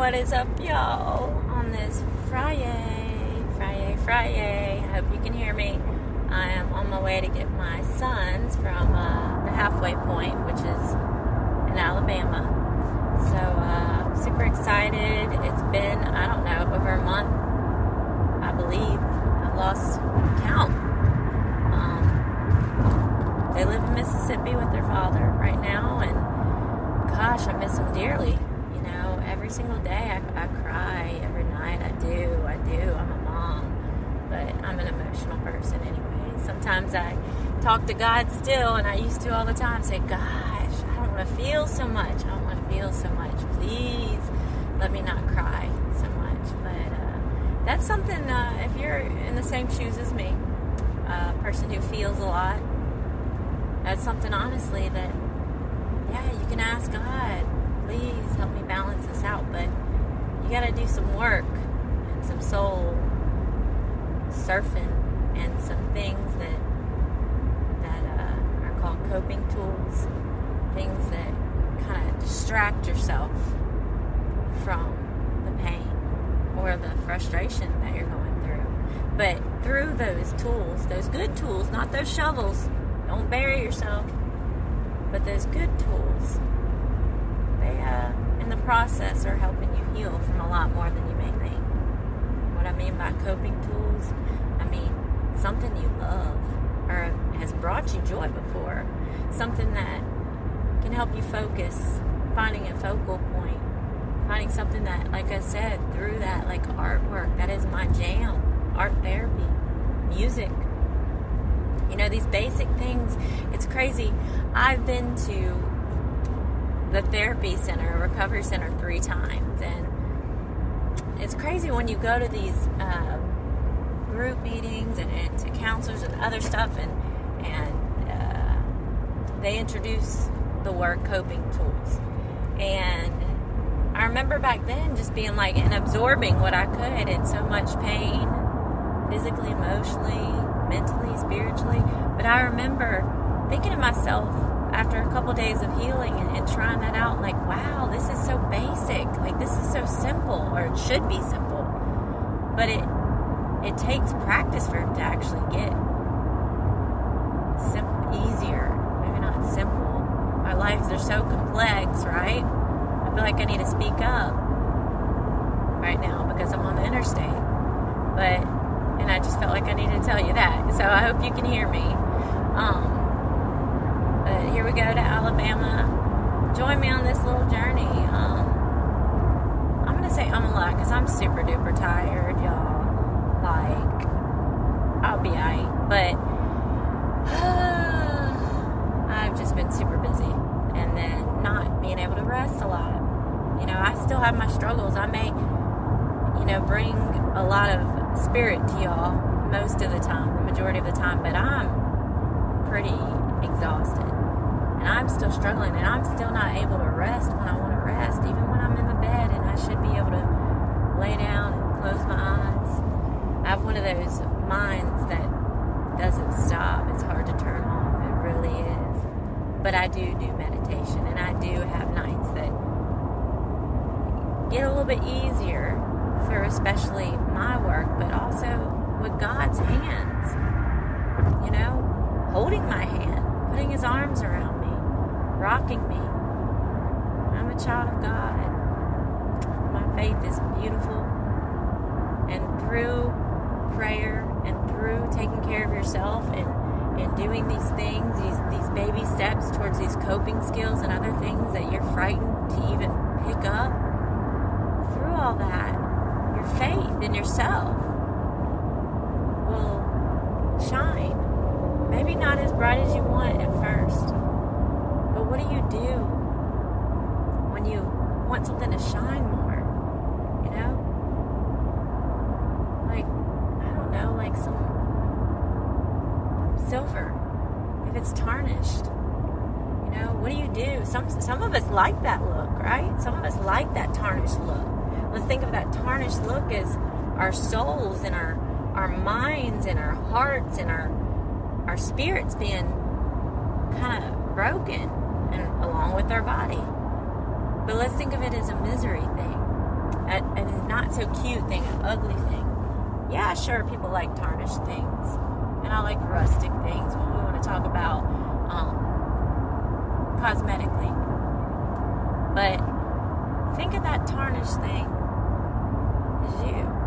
What is up, y'all? On this Friday, Friday, Friday. I hope you can hear me. I am on my way to get my sons from uh, the halfway point, which is in Alabama. So, uh, super excited. It's been, I don't know, over a month, I believe. I've lost count. Um, they live in Mississippi with their father right now, and gosh, I miss them dearly single day I, I cry every night. I do i do. I'm a mom but i'm an emotional person anyway. Sometimes i talk to god still and i used to all the time say gosh i don't want to feel so much. I don't want to feel so much. Please let me not cry so much. But uh, that's something uh, if you're in the same shoes as me a person who feels a lot that's something honestly that yeah you can ask god please help me balance this out. But you got to do some work and some soul surfing and some things that that uh, are called coping tools, things that kind of distract yourself from the pain or the frustration that you're going through. But through those tools, those good tools, not those shovels, don't bury yourself, but those good tools they, uh, in the process, are helping you heal from a lot more than you may think. What I mean by coping tools, I mean something you love or has brought you joy before, something that can help you focus, finding a focal point, finding something that, like I said, through that, like artwork, that is my jam, art therapy, music. You know, these basic things, it's crazy. I've been to the therapy center, recovery center, three times. And it's crazy when you go to these uh, group meetings and, and, to counselors and other stuff, and and uh, they introduce the word coping tools. And I remember back then just being like and absorbing what I could in so much pain, physically, emotionally, mentally, spiritually. But I remember thinking to myself, after a couple days of healing and, and, trying that out, like, wow, this is so basic. Like, this is so simple, or it should be simple. But it it takes practice for it to actually get simple, easier. Maybe not simple. Our lives are so complex, right? I feel like I need to speak up right now because I'm on the interstate. But, and I just felt like I needed to tell you that. So I hope you can hear me. Um, here we go to Alabama. Join me on this little journey. Um, I'm gonna say I'm a lot because I'm super duper tired, y'all. Like, I'll be alright, but I've just been super busy, and then not being able to rest a lot. You know, I still have my struggles. I may, you know, bring a lot of spirit to y'all most of the time, the majority of the time, but I'm pretty exhausted still struggling and I'm still not able to rest when I want to rest, even when I'm in the bed and I should be able to lay down and close my eyes. I have one of those minds that doesn't stop. It's hard to turn off. It really is. But I do do meditation and I do have nights that get a little bit easier for especially my work, but also with God's hands. You know, holding my hand, putting his arms around rocking me. I'm a child of God. My faith is beautiful. And through prayer and through taking care of yourself and, and doing these things, these, these baby steps towards these coping skills and other things that you're frightened to even pick up, through all that, your faith in yourself will shine. Maybe not as bright as you want at first what do you do when you want something to shine more? You know? Like, I don't know, like some silver. If it's tarnished, you know, what do you do? Some some of us like that look, right? Some of us like that tarnished look. Let's think of that tarnished look as our souls and our our minds and our hearts and our our spirits being kind of broken and along with our body. But let's think of it as a misery thing. A, a not so cute thing, an ugly thing. Yeah, sure, people like tarnished things, and I like rustic things when we want to talk about um, cosmetically. But think of that tarnished thing as you.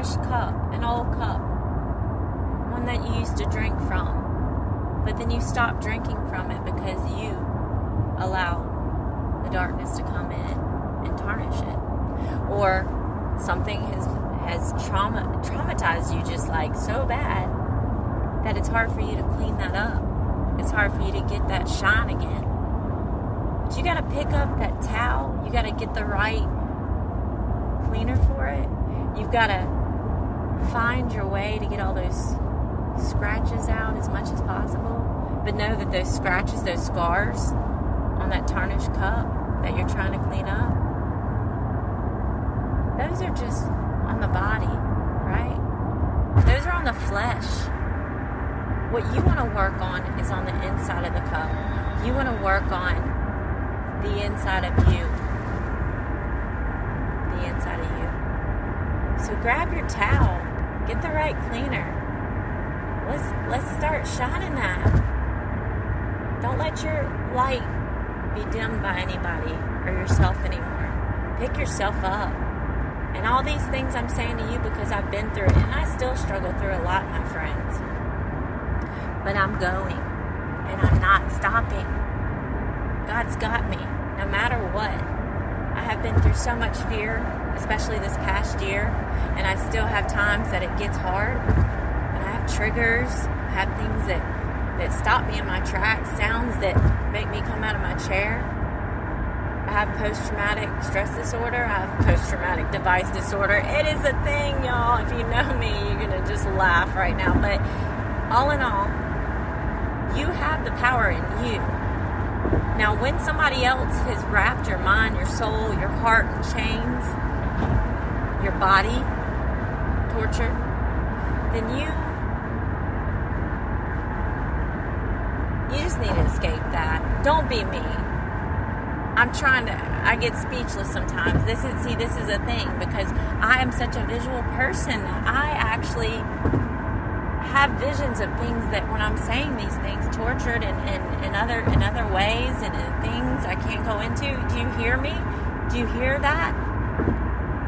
Tarnished cup, an old cup, one that you used to drink from, but then you stopped drinking from it because you allowed the darkness to come in and tarnish it. Or something has has trauma traumatized you just like so bad that it's hard for you to clean that up. It's hard for you to get that shine again. But you gotta pick up that towel, you gotta get the right cleaner for it. You've gotta find your way to get all those scratches out as much as possible. But know that those scratches, those scars on that tarnished cup that you're trying to clean up, those are just on the body, right? Those are on the flesh. What you want to work on is on the inside of the cup. You want to work on the inside of you. The inside of you. So grab your towel, the right cleaner. Let's let's start shining that. Don't let your light be dimmed by anybody or yourself anymore. Pick yourself up. And all these things I'm saying to you because I've been through it and I still struggle through a lot, my friends. But I'm going and I'm not stopping. God's got me no matter what. I have been through so much fear, especially this past year, and I still have times that it gets hard. And I have triggers, I have things that, that stop me in my tracks, sounds that make me come out of my chair. I have post traumatic stress disorder. I have post traumatic device disorder. It is a thing, y'all. If you know me, you're going to just laugh right now. But all in all, you have the power in you. Now, when somebody else has wrapped your mind, your soul, your heart in chains, your body tortured, then you you just need to escape that. Don't be me. I'm trying to I get speechless sometimes. This is see this is a thing because I am such a visual person. I actually have visions of things that when I'm saying these things, tortured and in, other in other ways and in things I can't go into. Do you hear me? Do you hear that?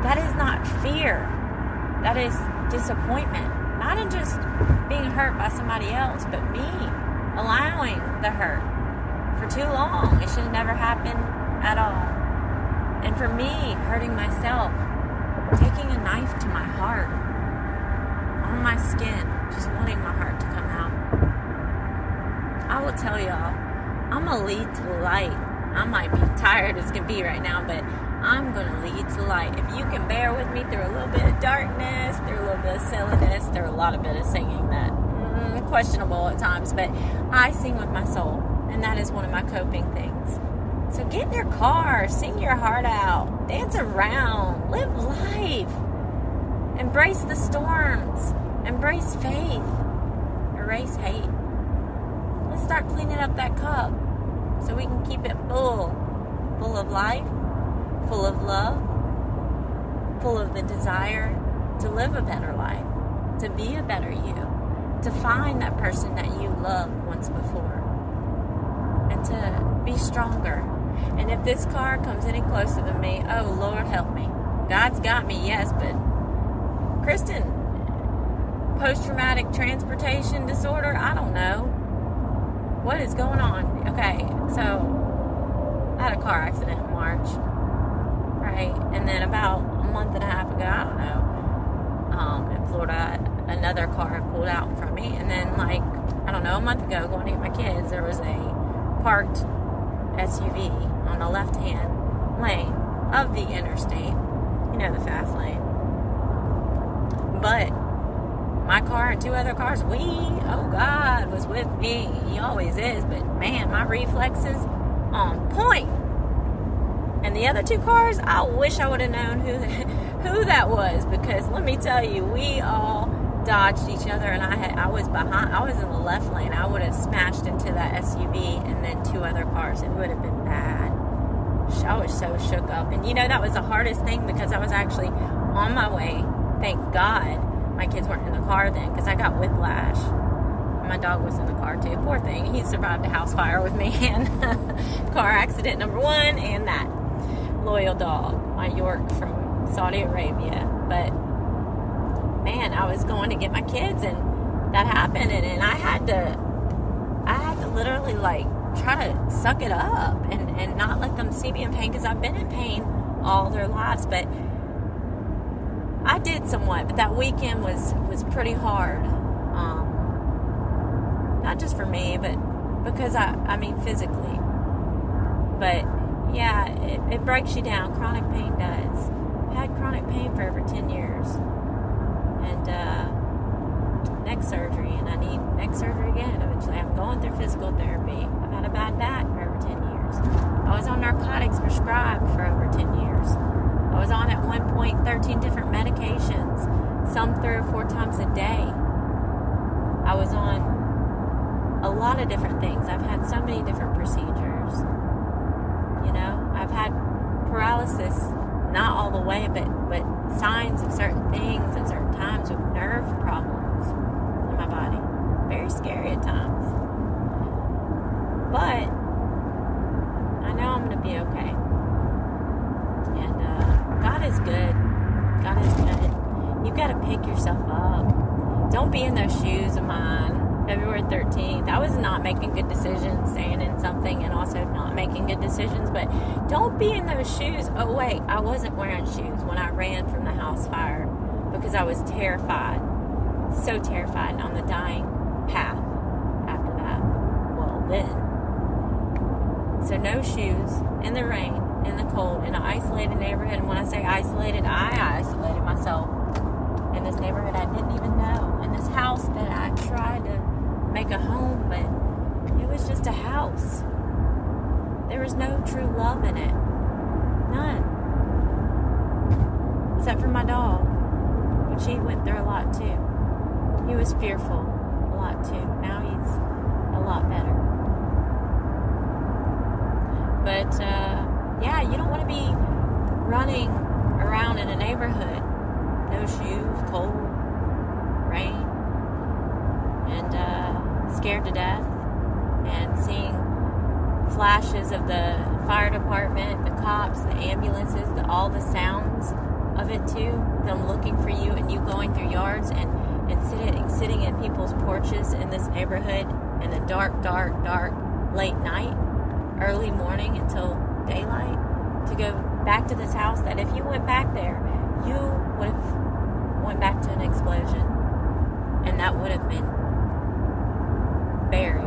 That is not fear. That is disappointment. Not in just being hurt by somebody else, but me allowing the hurt for too long. It should have never happened at all. And for me, hurting myself, taking a knife to my heart, on my skin, just wanting my heart to come out. I will tell y'all, I'm gonna lead to light. I might be tired as can be right now, but I'm gonna lead to light. If you can bear with me through a little bit of darkness, through a little bit of silliness, through a lot of bit of singing that mm, questionable at times, but I sing with my soul, and that is one of my coping things. So get in your car, sing your heart out, dance around, live life, embrace the storms, embrace faith, erase hate. Let's start cleaning up that cup so we can keep it full, full of life, full of love, full of the desire to live a better life, to be a better you, to find that person that you loved once before, and to be stronger. And if this car comes any closer than me, oh Lord help me. God's got me, yes, but Kristen, post traumatic transportation disorder, I don't know. What is going on? Okay, so I had a car accident in March, right? And then about a month and a half ago, I don't know, um, in Florida, another car pulled out from me. And then, like, I don't know, a month ago, going to get my kids, there was a parked SUV on the left hand lane of the interstate, you know, the fast lane. But my car and two other cars, we, oh God, was with me. He always is, but man, my reflexes on point. And the other two cars, I wish I would have known who who that was because let me tell you, we all dodged each other, and I had I was behind, I was in the left lane. I would have smashed into that SUV and then two other cars. It would have been bad. I was so shook up. And you know, that was the hardest thing because I was actually on my way. Thank God my kids weren't in the car then because I got whiplash. My dog was in the car too. Poor thing. He survived a house fire with me and car accident number one and that loyal dog, my York from Saudi Arabia. But man, I was going to get my kids and that happened and, and I had to I had to literally like try to suck it up and, and not let them see me in pain because I've been in pain all their lives. But I did somewhat, but that weekend was was pretty hard. Um, not just for me, but because I I mean physically. But yeah, it, it breaks you down. Chronic pain does. Had chronic pain for over ten years, and uh, neck surgery, and I need neck surgery again eventually. I'm going through physical therapy. I've had a bad back for over ten years. I was on narcotics prescribed for over ten years. I was on at one point 13 different medications, some three or four times a day. I was on a lot of different things. I've had so many different procedures. I've had paralysis, not all the way, but, but signs of certain things at certain times with nerve problems in my body. Very scary at times. But I know I'm to be okay. And uh, God is good. God is good. You've got to pick yourself up. Don't be in those shoes of mine. February 13th, I was not making good decisions, staying in something, and also not making good decisions. But don't be in those shoes. Oh, wait, I wasn't wearing shoes when I ran from the house fire because I was terrified. So terrified on the dying path after that. Well, then. So, no shoes in the rain in the cold in an isolated neighborhood. And when I say isolated, I isolated myself in this neighborhood I didn't even know. In this house that I tried to make a home, but it was just a house. There was no true love in it. None. Except for my dog, which he went through a lot too. He was fearful a lot too. Now he's a lot better. But, uh, yeah, you don't want to be running around in a neighborhood, no shoes, cold, rain, and uh, scared to death, and seeing flashes of the fire department, the cops, the ambulances, the, all the sounds of it too. Them looking for you and you going through yards and and sitting sitting in people's porches in this neighborhood in the dark, dark, dark late night, early morning until daylight to go back to this house that if you went back there, you would have went back to an explosion. And that would have been burial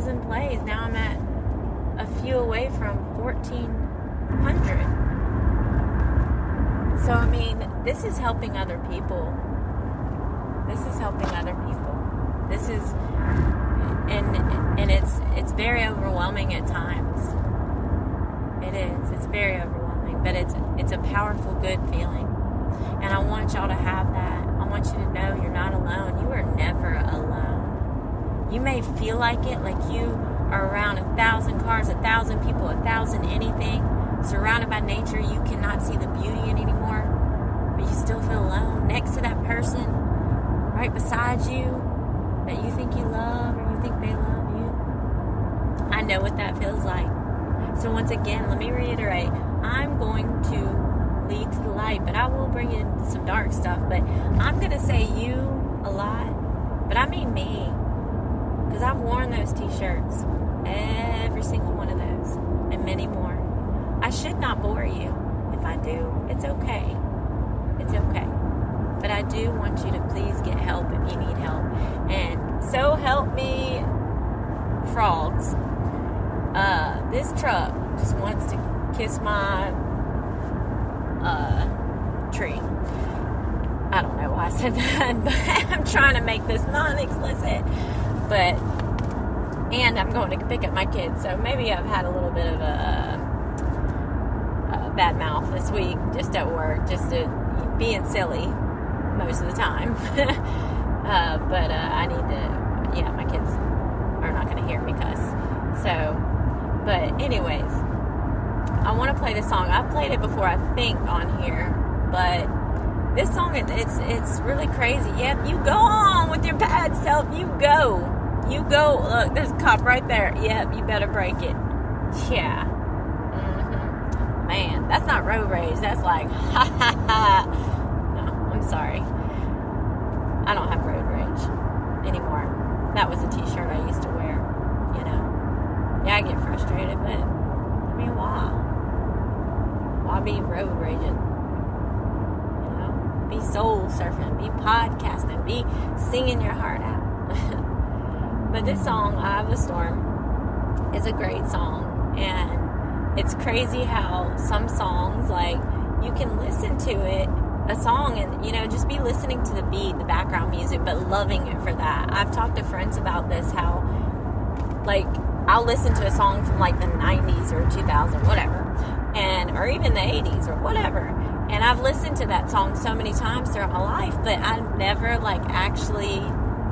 1,000 plays. Now I'm at a few away from 1,400. So, I mean, this is helping other people. This is helping other people. This is, and and it's it's very overwhelming at times. It is. It's very overwhelming, but it's it's a powerful, good feeling, and I want y'all to have that. I want you to know you're not alone. You are never alone. You may feel like it, like you are around a thousand cars, a thousand people, a thousand anything, surrounded by nature. You cannot see the beauty in anymore, but you still feel alone next to that person right beside you that you think you love or you think they love you. I know what that feels like. So, once again, let me reiterate I'm going to lead to the light, but I will bring in some dark stuff. But I'm going to say you a lot, but I mean me. Because I've worn those t shirts, every single one of those, and many more. I should not bore you. If I do, it's okay. It's okay. But I do want you to please get help if you need help. And so help me, frogs. Uh, this truck just wants to kiss my uh, tree. I don't know why I said that, but I'm trying to make this non explicit. But, and I'm going to pick up my kids, so maybe I've had a little bit of a, a bad mouth this week just at work, just being silly most of the time. uh, but uh, I need to, yeah, my kids are not going to hear me cuss. So, but, anyways, I want to play this song. I've played it before, I think, on here, but this song it's it's really crazy. Yep, you go on with your bad self. You go, you go. Look, there's a cop right there. Yep, you better break it. Yeah. Mm-hmm. Man, that's not road rage. That's like ha ha ha. No, I'm sorry. I don't have road rage anymore. That was a T-shirt I used to wear. You know. Yeah, I get frustrated, but I mean, why? Why be road raging? You know, be soul surfing, be podcasting, be singing your heart out. But this song, Eye of the Storm, is a great song. And it's crazy how some songs, like, you can listen to it, a song, and, you know, just be listening to the beat, the background music, but loving it for that. I've talked to friends about this, how, like, I'll listen to a song from like the 90s or 2000, whatever, and or even the 80s or whatever, and I've listened to that song so many times throughout my life, but I never like actually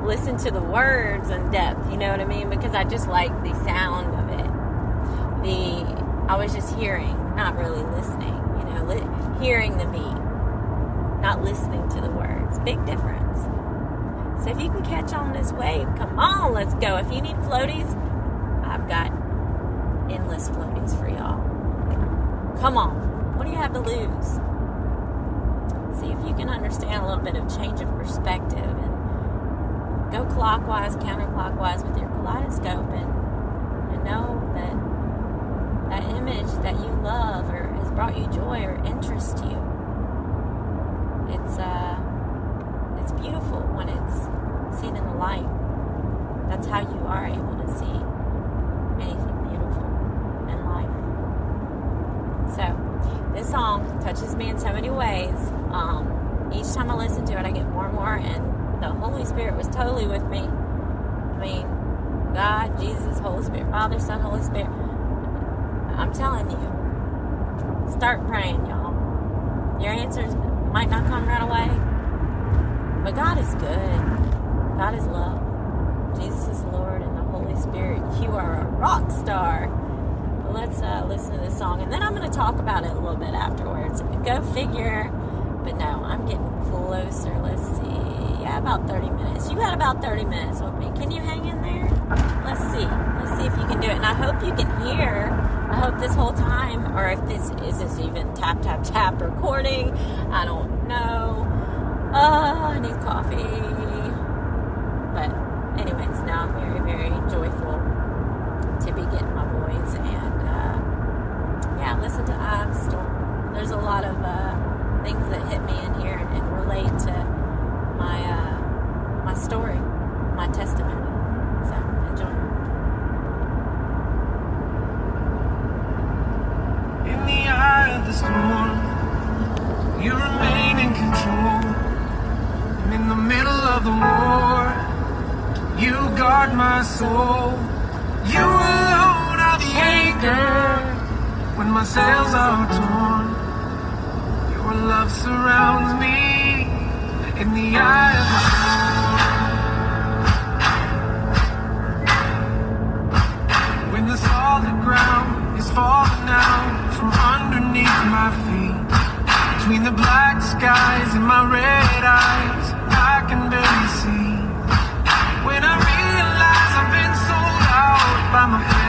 listened to the words in depth. You know what I mean? Because I just like the sound of it. The I was just hearing, not really listening. You know, li- hearing the beat, not listening to the words. Big difference. So if you can catch on this wave, come on, let's go. If you need floaties, I've got endless floaties for y'all. Come on. What do you have to lose? see if you can understand a little bit of change of perspective go clockwise, counterclockwise with your kaleidoscope and, and know that that image that you love or has brought you joy or interest you. It's uh it's beautiful when it's seen in the light. That's how you are able to see anything beautiful in life. So this song touches me in so many ways um, each time I listen to it, I get more and more, and the Holy Spirit was totally with me. I mean, God, Jesus, Holy Spirit, Father, Son, Holy Spirit. I'm telling you, start praying, y'all. Your answers might not come right away, but God is good. God is love. Jesus is Lord, and the Holy Spirit. You are a rock star. let's uh, listen to this song, and then I'm going to talk about it a little bit afterwards. Go figure but no, I'm getting closer. Let's see. Yeah, about 30 minutes. You got about 30 minutes with me. Can you hang in there? Let's see. Let's see if you can do it. And I hope you can hear. I hope this whole time, or if this is this even tap, tap, tap recording. I don't know. Uh, I need coffee. When my sails are torn. Your love surrounds me in the eye of the storm. When the solid ground is falling out from underneath my feet, between the black skies and my red eyes, I can barely see. When I realize I've been sold out by my friends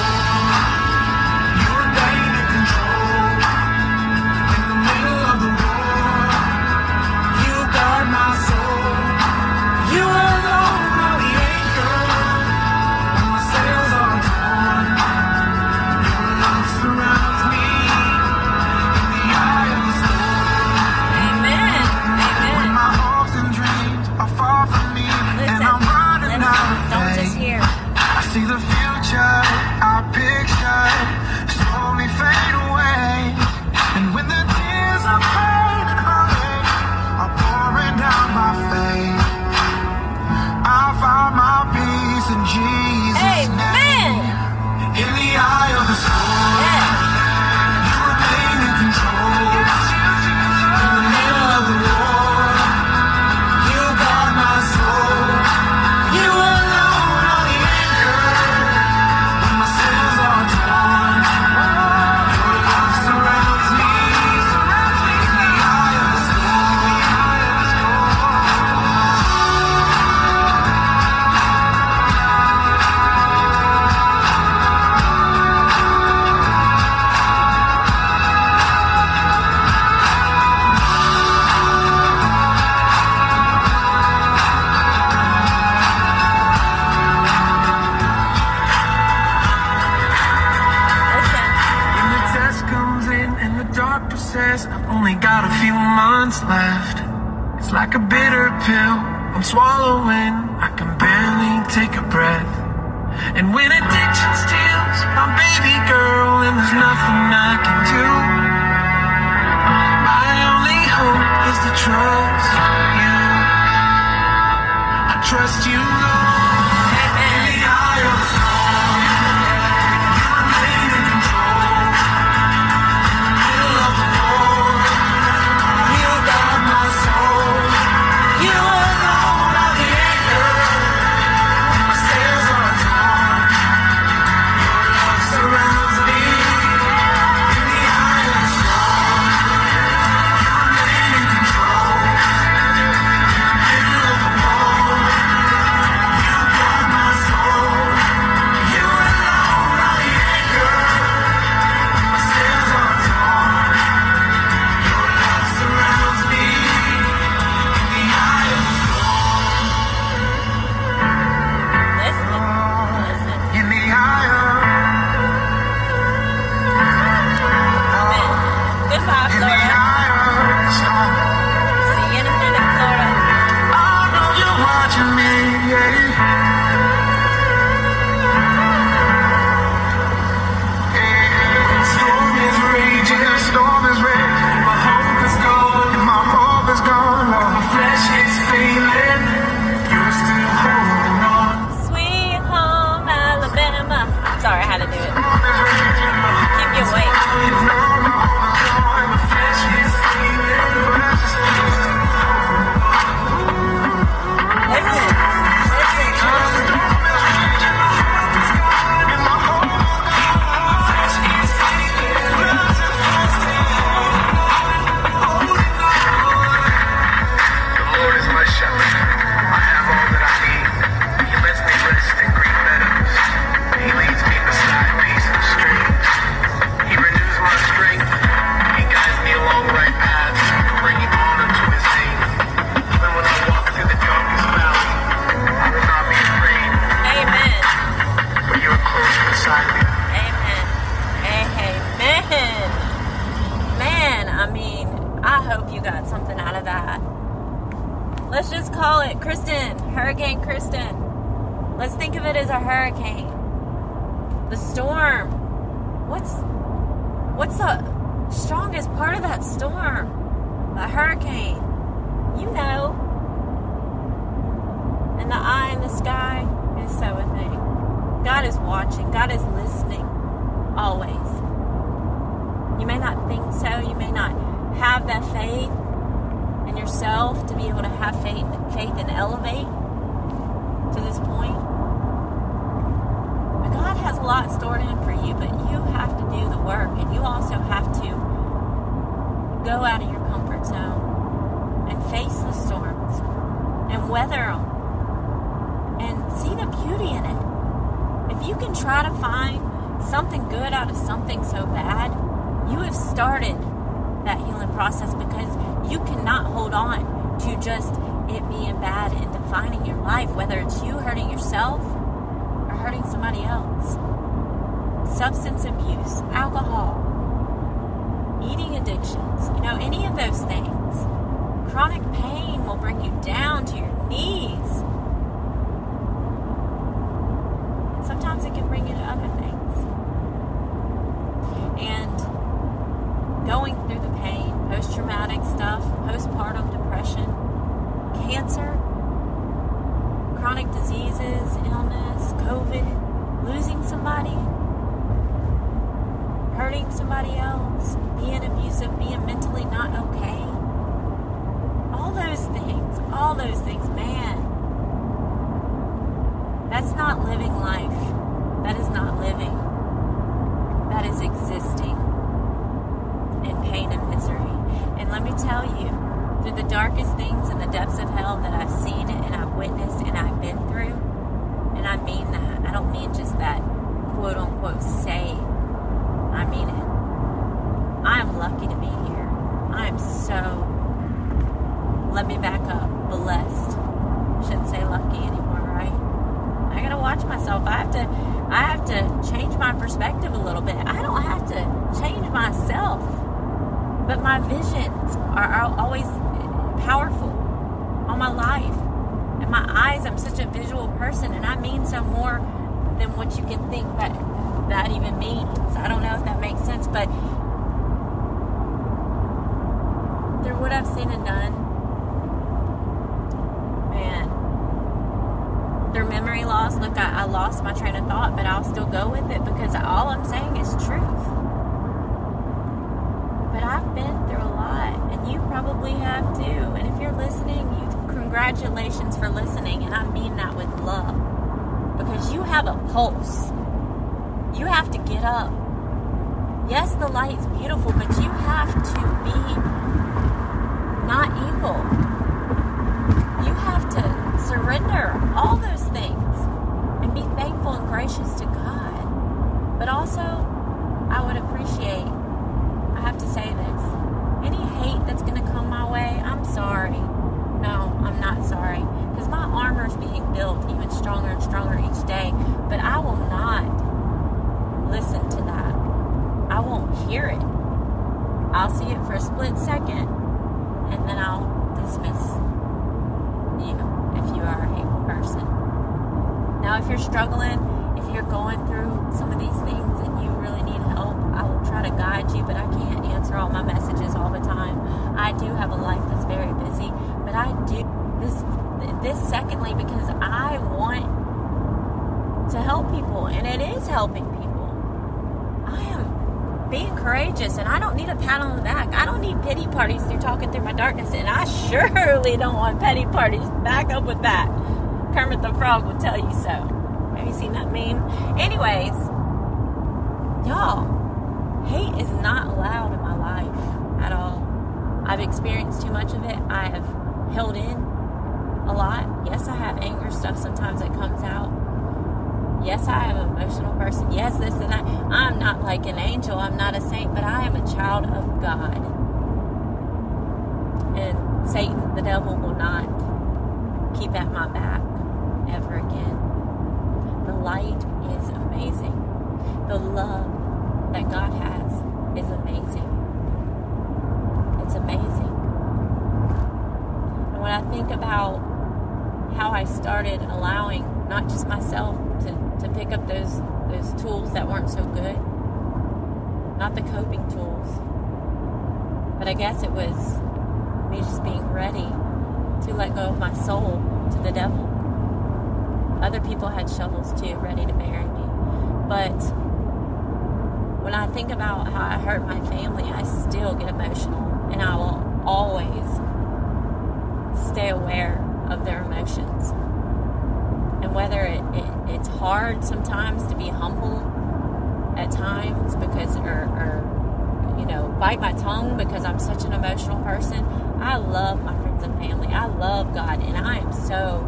trust you. God is watching, God is listening always. You may not think so, you may not have that faith in yourself to be able to have faith, faith and elevate to this point. But God has a lot stored in for you, but you have to do the work and you also have to go out of your comfort zone and face the storms and weather them and see the beauty in it if you can try to find something good out of something so bad, you have started that healing process because you cannot hold on to just it being bad and defining your life, whether it's you hurting yourself or hurting somebody else. Substance abuse, alcohol, eating addictions, you know, any of those things. Chronic pain will bring you down to your knees congratulations for listening, and I mean that with love because you have a pulse. You have to get up. Yes, the light's beautiful, but you have to be not evil. You have to surrender all those things and be thankful and gracious to God. But also, I would appreciate, I have to say this, any hate that's going to come my way, I'm sorry. No, I'm not sorry. Because my armor is being built even stronger and stronger each day. But I will not listen to that. I won't hear it. I'll see it for a split second and then I'll dismiss you if you are a hateful person. Now, if you're struggling, if you're going through some of these things and you really need help, I will try to guide you, but I can't answer all my messages all the time. I do have a life that's very busy, but I do this this secondly because I want to help people and it is helping people. I am being courageous and I don't need a pat on the back. I don't need pity parties through talking through my darkness and I surely don't want petty parties. Back up with that. Kermit the Frog will tell you so. Have you seen that meme? Anyways, y'all, hate is not allowed in my life at all. I've experienced too much of it. I have held in a lot. Yes, I have anger stuff sometimes that comes out. Yes, I am an emotional person. Yes, this and that. I'm not like an angel. I'm not a saint, but I am a child of God. And Satan, the devil, will not keep at my back ever again. The light is amazing. The love that God has is amazing. It's amazing. And when I think about how I started allowing not just myself to, pick up those those tools that weren't so good, not the coping tools, but I guess it was me just being ready to let go of my soul to the devil. Other people had shovels too, ready to bury me. But when I think about how I hurt my family, I still get emotional. And I will always stay aware of their emotions. And whether it, hard sometimes to be humble at times because, or, or, you know, bite my tongue because I'm such an emotional person, I love my friends and family. I love God, and I am so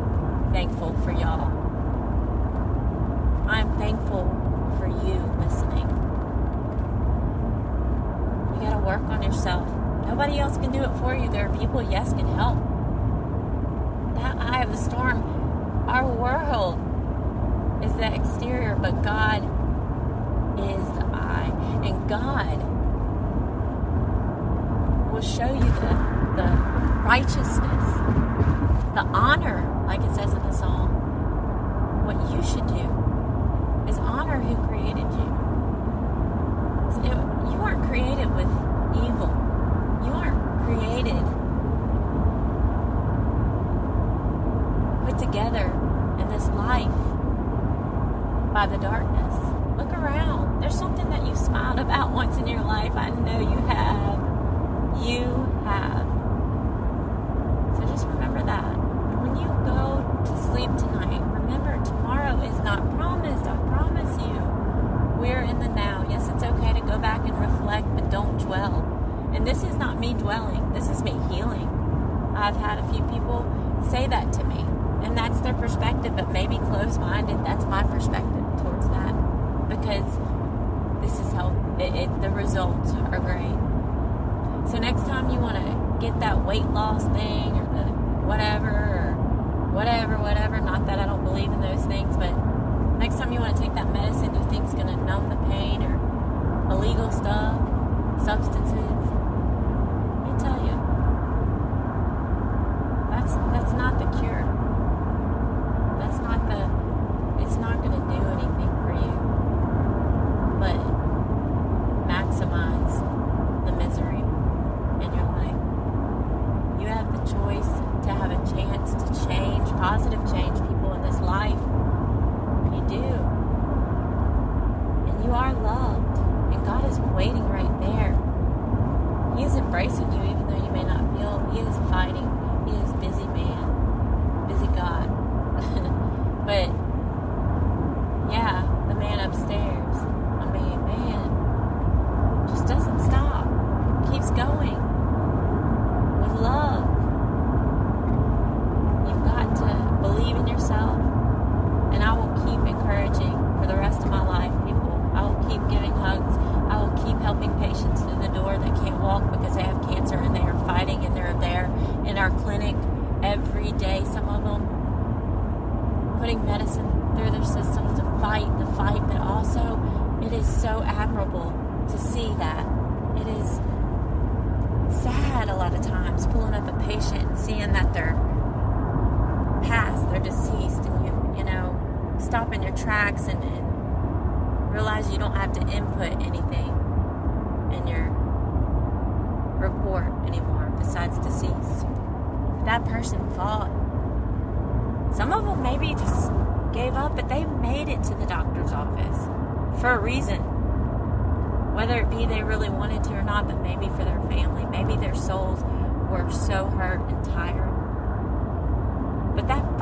thankful for y'all. I'm thankful for you listening. You got to work on yourself. Nobody else can do it for you. There are people, yes, can help. That eye of the storm, our world is the exterior, but God is the eye. And God will show you the, the righteousness, the honor, like it says in the psalm. What you should do is honor who created you. You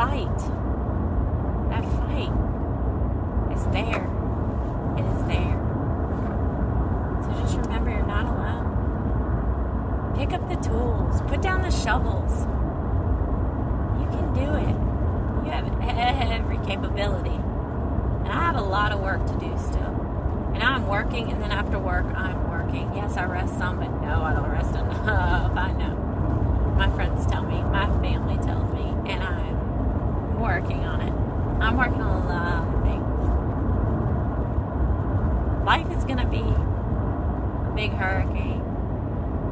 fight, that fight is there. It is there. So just remember you're not alone. Pick up the tools, put down the shovels. You can do it. You have every capability. And I have a lot of work to do still. And I'm working, and then after work, I'm working. Yes, I rest some, but no, I don't rest enough. I know. My friends tell me, my family tells me, and I'm working on it. I'm working on a lot of things. Life is to be a big hurricane.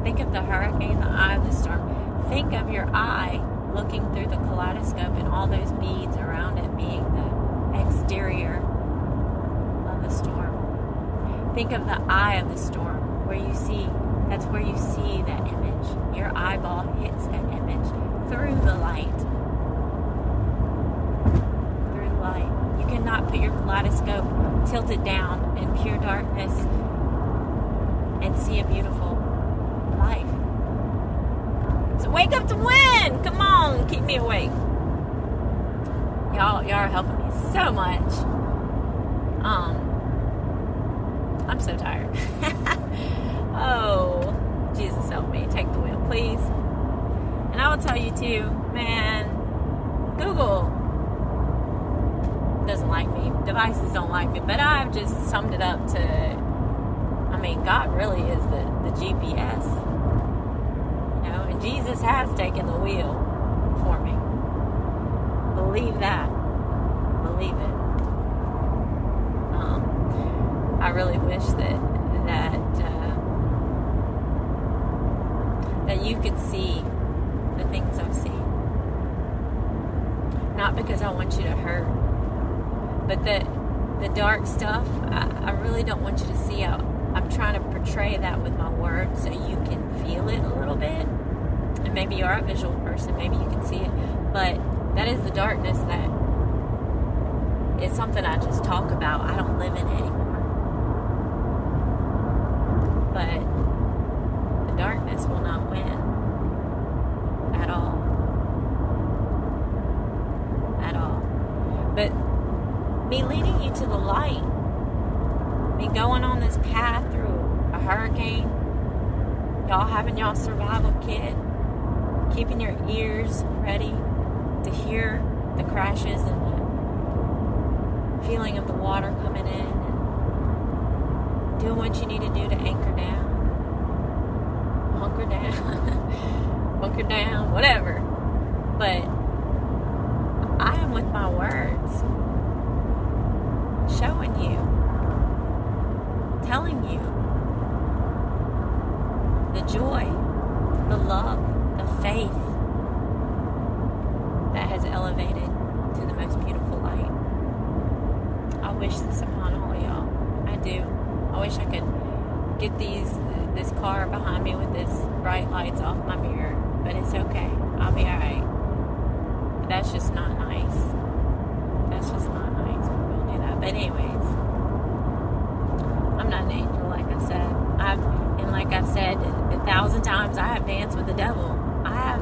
Think of the hurricane, the eye of the storm. Think of your eye looking through the kaleidoscope and all those beads around it being the exterior of the storm. Think of the eye of the storm where you see, that's where you see that image. Your eyeball hits that image through the light. Through the light. Cannot put your kaleidoscope tilted down in pure darkness and see a beautiful life. So wake up to win! Come on, keep me awake. Y'all, y'all are helping me so much. Um, I'm so tired. oh, Jesus help me. Take the wheel, please. And I will tell you too, man, Google like me. Devices don't like me. But I've just summed it up to I mean, God really is the, the GPS. You know, and Jesus has taken the wheel for me. Believe that. Believe it. Um, I really wish that that uh, that you could see the things I've seen. Not because I want you to hurt, but the the dark stuff. I, I really don't want you to see how I'm trying to portray that with my words so you can feel it a little bit. And maybe you are a visual person, maybe you can see it. But that is the darkness that is something I just talk about. I don't live in it anymore. But the darkness will not win at all. At all. But me leading you to the light. Me going on this path through a hurricane, y'all having y'all survival kit, keeping your ears ready to hear the crashes and the feeling of the water coming in, and doing what you need to do to anchor down, hunker down, bunker down, whatever. But I am with my words, showing you telling you the joy, the love, the faith that has elevated to the most beautiful light. I wish this upon all y'all. I do. I wish I could get these this car behind me with this bright lights off my mirror, but it's okay. I'll be alright. That's just not nice. That's just not nice. We'll do that. But anyways, I'm not an angel, like I said. I've and like I've said a thousand times, I have danced with the devil. I have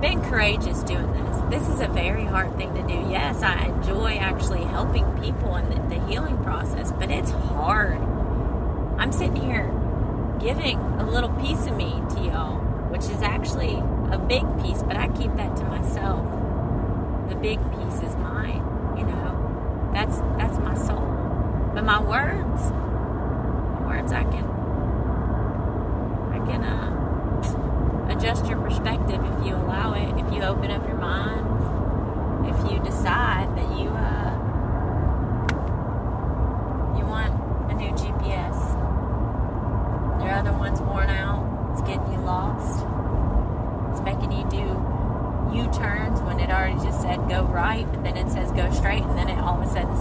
been courageous doing this. This is a very hard thing to do. Yes, I enjoy actually helping people in the, the healing process, but it's hard. I'm sitting here giving a little piece of me to y'all, which is actually a big piece, but I keep that to myself. The big piece is mine, you know. That's that's my soul. But my words, my words I can I can uh, adjust your perspective if you allow it, if you open up your mind, if you decide that you uh, go straight and then it all of a sudden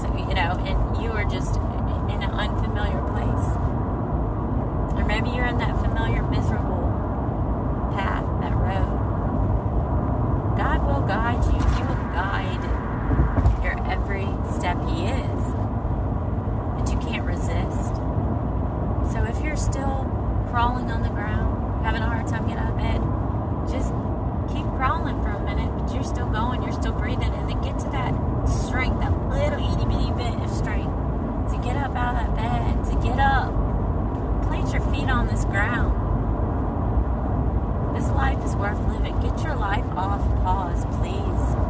out of that bed, to get up, plant your feet on this ground. This life is worth living. Get your life off pause, please.